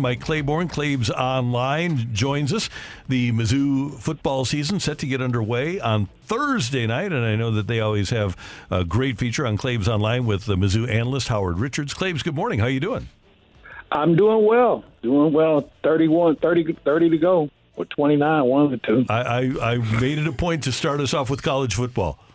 Mike Claiborne, Claibs Online, joins us. The Mizzou football season set to get underway on Thursday night, and I know that they always have a great feature on Claibs Online with the Mizzou analyst Howard Richards. Claibs, good morning. How are you doing? I'm doing well. Doing well. 31, 30, 30 to go. Or 29, one of the two. I, I, I made it a point to start us off with college football.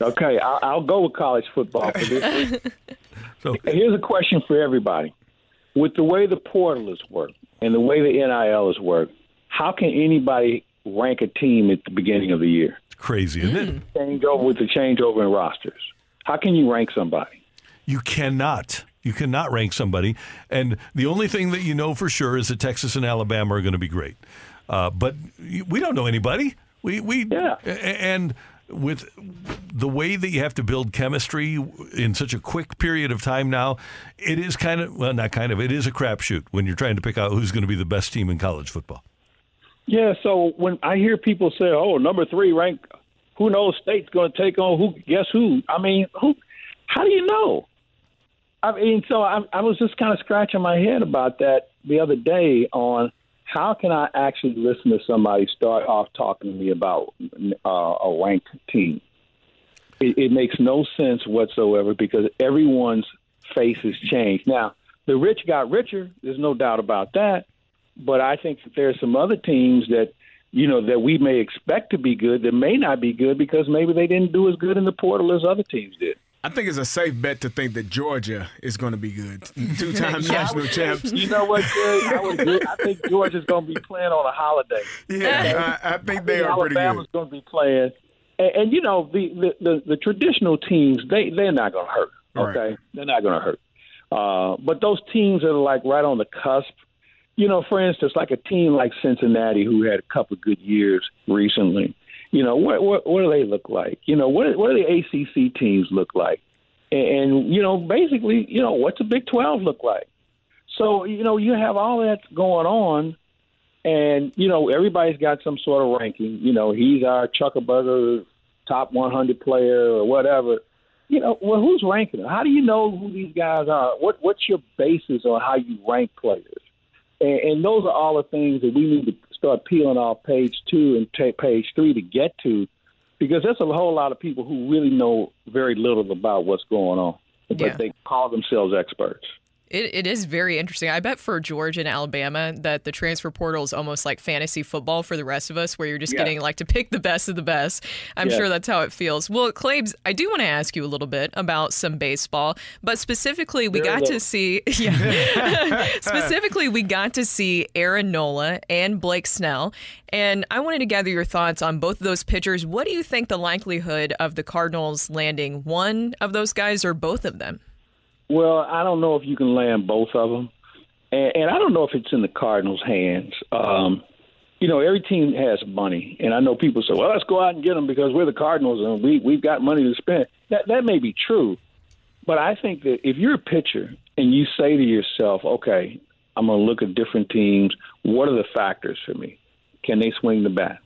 Okay, I'll, I'll go with college football for this week. so here's a question for everybody with the way the portal is worked and the way the NIL is worked, how can anybody rank a team at the beginning of the year? It's crazy, isn't it? Change over with the changeover in rosters. How can you rank somebody? You cannot. You cannot rank somebody. And the only thing that you know for sure is that Texas and Alabama are going to be great. Uh, but we don't know anybody. We we yeah. and with the way that you have to build chemistry in such a quick period of time now, it is kind of well, not kind of. It is a crapshoot when you're trying to pick out who's going to be the best team in college football. Yeah. So when I hear people say, "Oh, number three rank," who knows? State's going to take on who? Guess who? I mean, who? How do you know? I mean, so I, I was just kind of scratching my head about that the other day on how can I actually listen to somebody start off talking to me about uh, a ranked team? It, it makes no sense whatsoever because everyone's faces change. Now, the rich got richer. There's no doubt about that. But I think that there are some other teams that you know that we may expect to be good that may not be good because maybe they didn't do as good in the portal as other teams did. I think it's a safe bet to think that Georgia is going to be good. Two times yeah, national champs. You know what, I, would, I think Georgia's going to be playing on a holiday. Yeah, I, I think I they think are pretty good. Alabama's going to be playing. And, and you know, the, the, the, the traditional teams, they, they're not going to hurt. Okay? Right. They're not going to hurt. Uh, but those teams that are like right on the cusp, you know, for instance, like a team like Cincinnati who had a couple of good years recently – you know, what what what do they look like? You know, what what do the ACC teams look like? And, you know, basically, you know, what's the Big Twelve look like? So you know, you have all that going on, and you know, everybody's got some sort of ranking. You know, he's our Chuckerberger top 100 player or whatever. You know, well, who's ranking them? How do you know who these guys are? What what's your basis on how you rank players? And, and those are all the things that we need to start peeling off page two and t- page three to get to, because there's a whole lot of people who really know very little about what's going on, but Yeah. they call themselves experts. It, it is very interesting. I bet for Georgia and Alabama that the transfer portal is almost like fantasy football for the rest of us, where you're just Yeah. getting like to pick the best of the best. I'm Yeah. sure that's how it feels. Well, Claibs, I do want to ask you a little bit about some baseball, but specifically, we Very got to see, yeah, specifically, we got to see Aaron Nola and Blake Snell. And I wanted to gather your thoughts on both of those pitchers. What do you think the likelihood of the Cardinals landing one of those guys or both of them? Well, I don't know if you can land both of them, and, and I don't know if it's in the Cardinals' hands. Um, you know, every team has money, and I know people say, "Well, let's go out and get them because we're the Cardinals and we we've got money to spend." That that may be true, but I think that if you're a pitcher and you say to yourself, "Okay, I'm going to look at different teams. What are the factors for me? Can they swing the bat?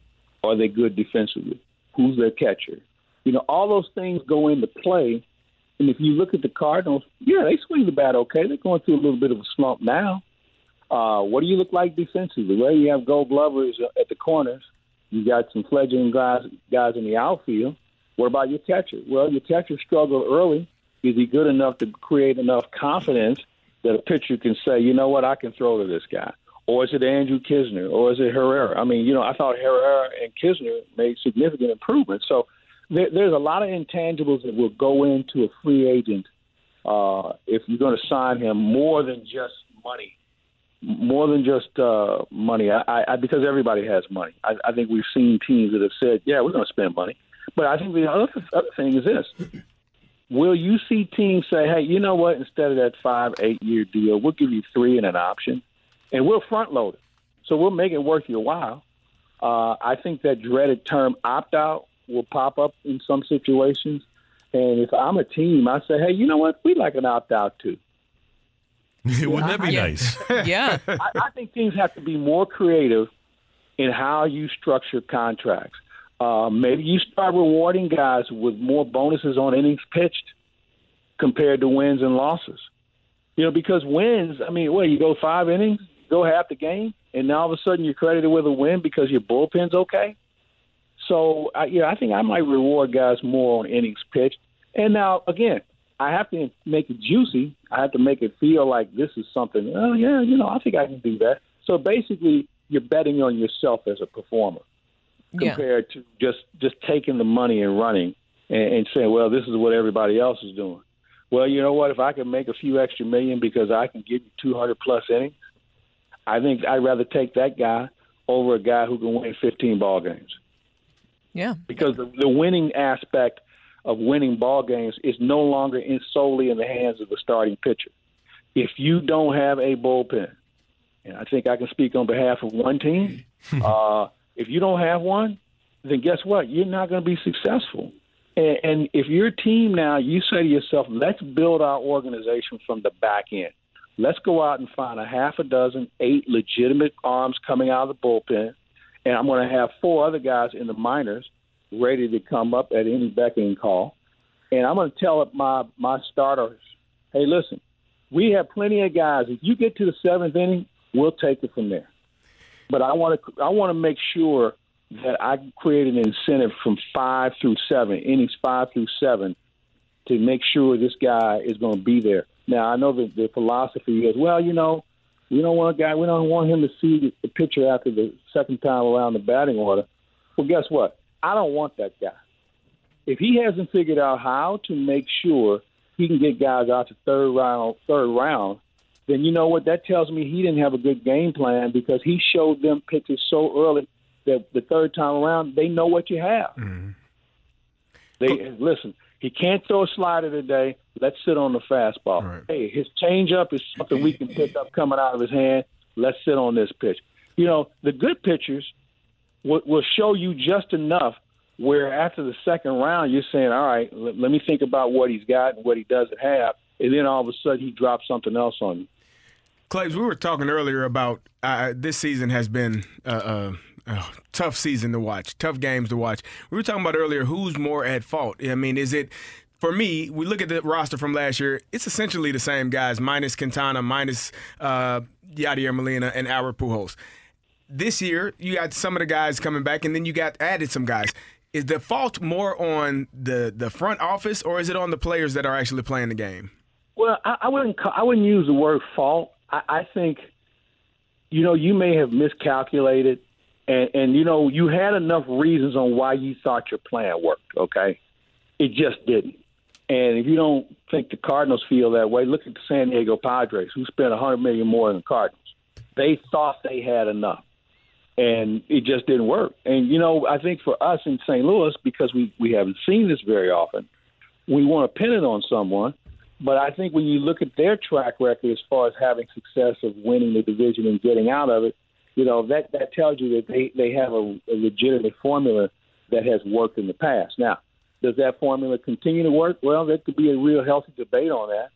Are they good defensively? Who's their catcher? You know, all those things go into play." And if you look at the Cardinals, yeah, they swing the bat okay. They're going through a little bit of a slump now. Uh, what do you look like defensively? Well, you have Gold Glovers at the corners. You got some fledgling guys guys in the outfield. What about your catcher? Well, your catcher struggled early. Is he good enough to create enough confidence that a pitcher can say, you know what, I can throw to this guy? Or is it Andrew Knizner? Or is it Herrera? I mean, you know, I thought Herrera and Knizner made significant improvements. So there, there's a lot of intangibles that will go into a free agent uh, if you're going to sign him more than just money. more than just uh, money. I, I, because everybody has money. I, I think we've seen teams that have said, "Yeah, we're going to spend money." But I think the other other thing is this: Will you see teams say, "Hey, you know what? Instead of that five, eight year deal, we'll give you three and an option, and we'll front load it, so we'll make it worth your while." Uh, I think that dreaded term opt out will pop up in some situations. And if I'm a team, I say, hey, you know what? We'd like an opt out too. Wouldn't that be Yeah. nice? Yeah. I, I think teams have to be more creative in how you structure contracts. Uh, maybe you start rewarding guys with more bonuses on innings pitched compared to wins and losses. You know, because wins, I mean, well, you go five innings, go half the game, and now all of a sudden you're credited with a win because your bullpen's okay. So, I, you know, I think I might reward guys more on innings pitched. And now, again, I have to make it juicy. I have to make it feel like this is something. Oh, yeah, you know, I think I can do that. So basically, you're betting on yourself as a performer Yeah. compared to just just taking the money and running and, and saying, well, this is what everybody else is doing. Well, you know what? If I can make a few extra million because I can give you 200 plus innings, I think I'd rather take that guy over a guy who can win 15 ball games Yeah. because the, the winning aspect of winning ball games is no longer in solely in the hands of the starting pitcher. If you don't have a bullpen, and I think I can speak on behalf of one team, uh, if you don't have one, then guess what? You're not going to be successful. And, and if your team now, you say to yourself, let's build our organization from the back end. Let's go out and find a half a dozen, eight legitimate arms coming out of the bullpen, and I'm going to have four other guys in the minors ready to come up at any beckoning call. And I'm going to tell my my starters, hey, listen, we have plenty of guys. If you get to the seventh inning, we'll take it from there. But I want to I want to make sure that I create an incentive from five through seven innings, five through seven, to make sure this guy is going to be there. Now I know that the philosophy is, well, you know, we don't want a guy, we don't want him to see the, pitcher after the second time around the batting order. Well, guess what? I don't want that guy. If he hasn't figured out how to make sure he can get guys out to third round, third round, then you know what? That tells me he didn't have a good game plan because he showed them pitches so early that the third time around they know what you have. Mm-hmm. They listen. He can't throw a slider today. Let's sit on the fastball. Right. Hey, his changeup is something we can pick up coming out of his hand. Let's sit on this pitch. You know, the good pitchers will, will show you just enough where after the second round you're saying, all right, let, let me think about what he's got and what he doesn't have, and then all of a sudden he drops something else on you. Claibs, we were talking earlier about uh, this season has been a, a, a tough season to watch, tough games to watch. We were talking about earlier who's more at fault. I mean, is it for me? We look at the roster from last year; it's essentially the same guys, minus Quintana, minus uh, Yadier Molina, and Albert Pujols. This year, you got some of the guys coming back, and then you got added some guys. Is the fault more on the the front office, or is it on the players that are actually playing the game? Well, I, I wouldn't. I wouldn't use the word fault. I, I think, you know, you may have miscalculated, and and you know, you had enough reasons on why you thought your plan worked. Okay, it just didn't. And if you don't think the Cardinals feel that way, look at the San Diego Padres, who spent a hundred million more than the Cardinals. They thought they had enough, and it just didn't work. And you know, I think for us in St. Louis, because we we haven't seen this very often, we want to pin it on someone. But I think when you look at their track record as far as having success of winning the division and getting out of it, you know that that tells you that they they have a, a legitimate formula that has worked in the past. Now, does that formula continue to work? Well, there could be a real healthy debate on that.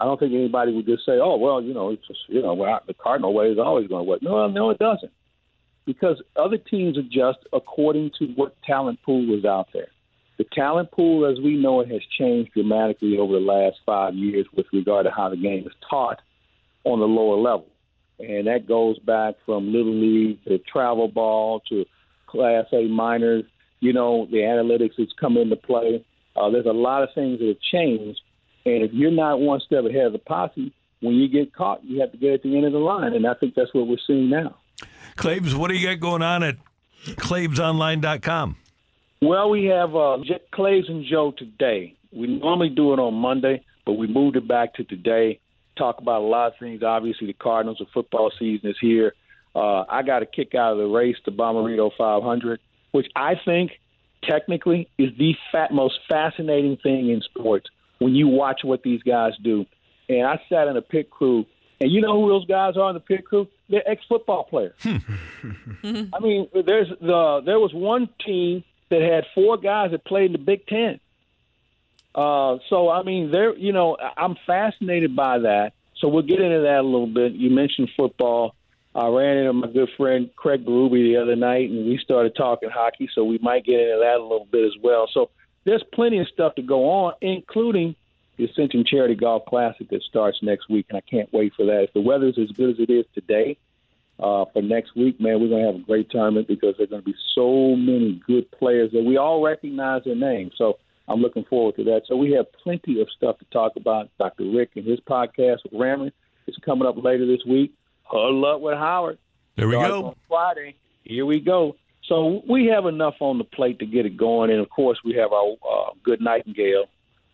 I don't think anybody would just say, "Oh, well, you know, it's just you know, well, the Cardinal way is always going to work." No, no, it doesn't, because other teams adjust according to what talent pool is out there. The talent pool, as we know it, has changed dramatically over the last five years with regard to how the game is taught on the lower level. And that goes back from Little League to travel ball to Class A minors. You know, the analytics has come into play. Uh, there's a lot of things that have changed. And if you're not one step ahead of the posse, when you get caught, you have to get at the end of the line. And I think that's what we're seeing now. Claibs, what do you got going on at claibsonline.com? Well, we have uh, Claibs and Joe today. We normally do it on Monday, but we moved it back to today talk about a lot of things. Obviously, the Cardinals' the football season is here. Uh, I got a kick out of the race, the Bommarito 500, which I think technically is the fat, most fascinating thing in sports when you watch what these guys do. And I sat in a pit crew, and you know who those guys are in the pit crew? They're ex-football players. I mean, there's the there was one team that had four guys that played in the Big Ten. Uh, so I mean, there, you know, I'm fascinated by that. So we'll get into that a little bit. You mentioned football. I ran into my good friend Craig Berube the other night, and we started talking hockey. So we might get into that a little bit as well. So there's plenty of stuff to go on, including the Ascension Charity Golf Classic that starts next week, and I can't wait for that. If the weather's as good as it is today, uh, for next week, man, we're going to have a great tournament because there are going to be so many good players that we all recognize their names. So I'm looking forward to that. So we have plenty of stuff to talk about. Dr. Rick and his podcast with Ramley is coming up later this week. Huddle up with Howard. There we Starts go. Friday. Here we go. So we have enough on the plate to get it going, and of course we have our uh, good Nightingale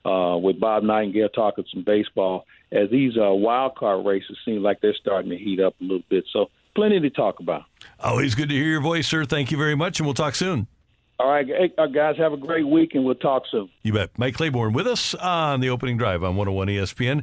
uh, with Bob Nightingale talking some baseball. As these uh, wild card races seem like they're starting to heat up a little bit, so plenty to talk about. Always good to hear your voice, sir. Thank you very much, and we'll talk soon. All right, uh, guys, have a great week, and we'll talk soon. You bet. Mike Claiborne with us on the opening drive on 101 ESPN.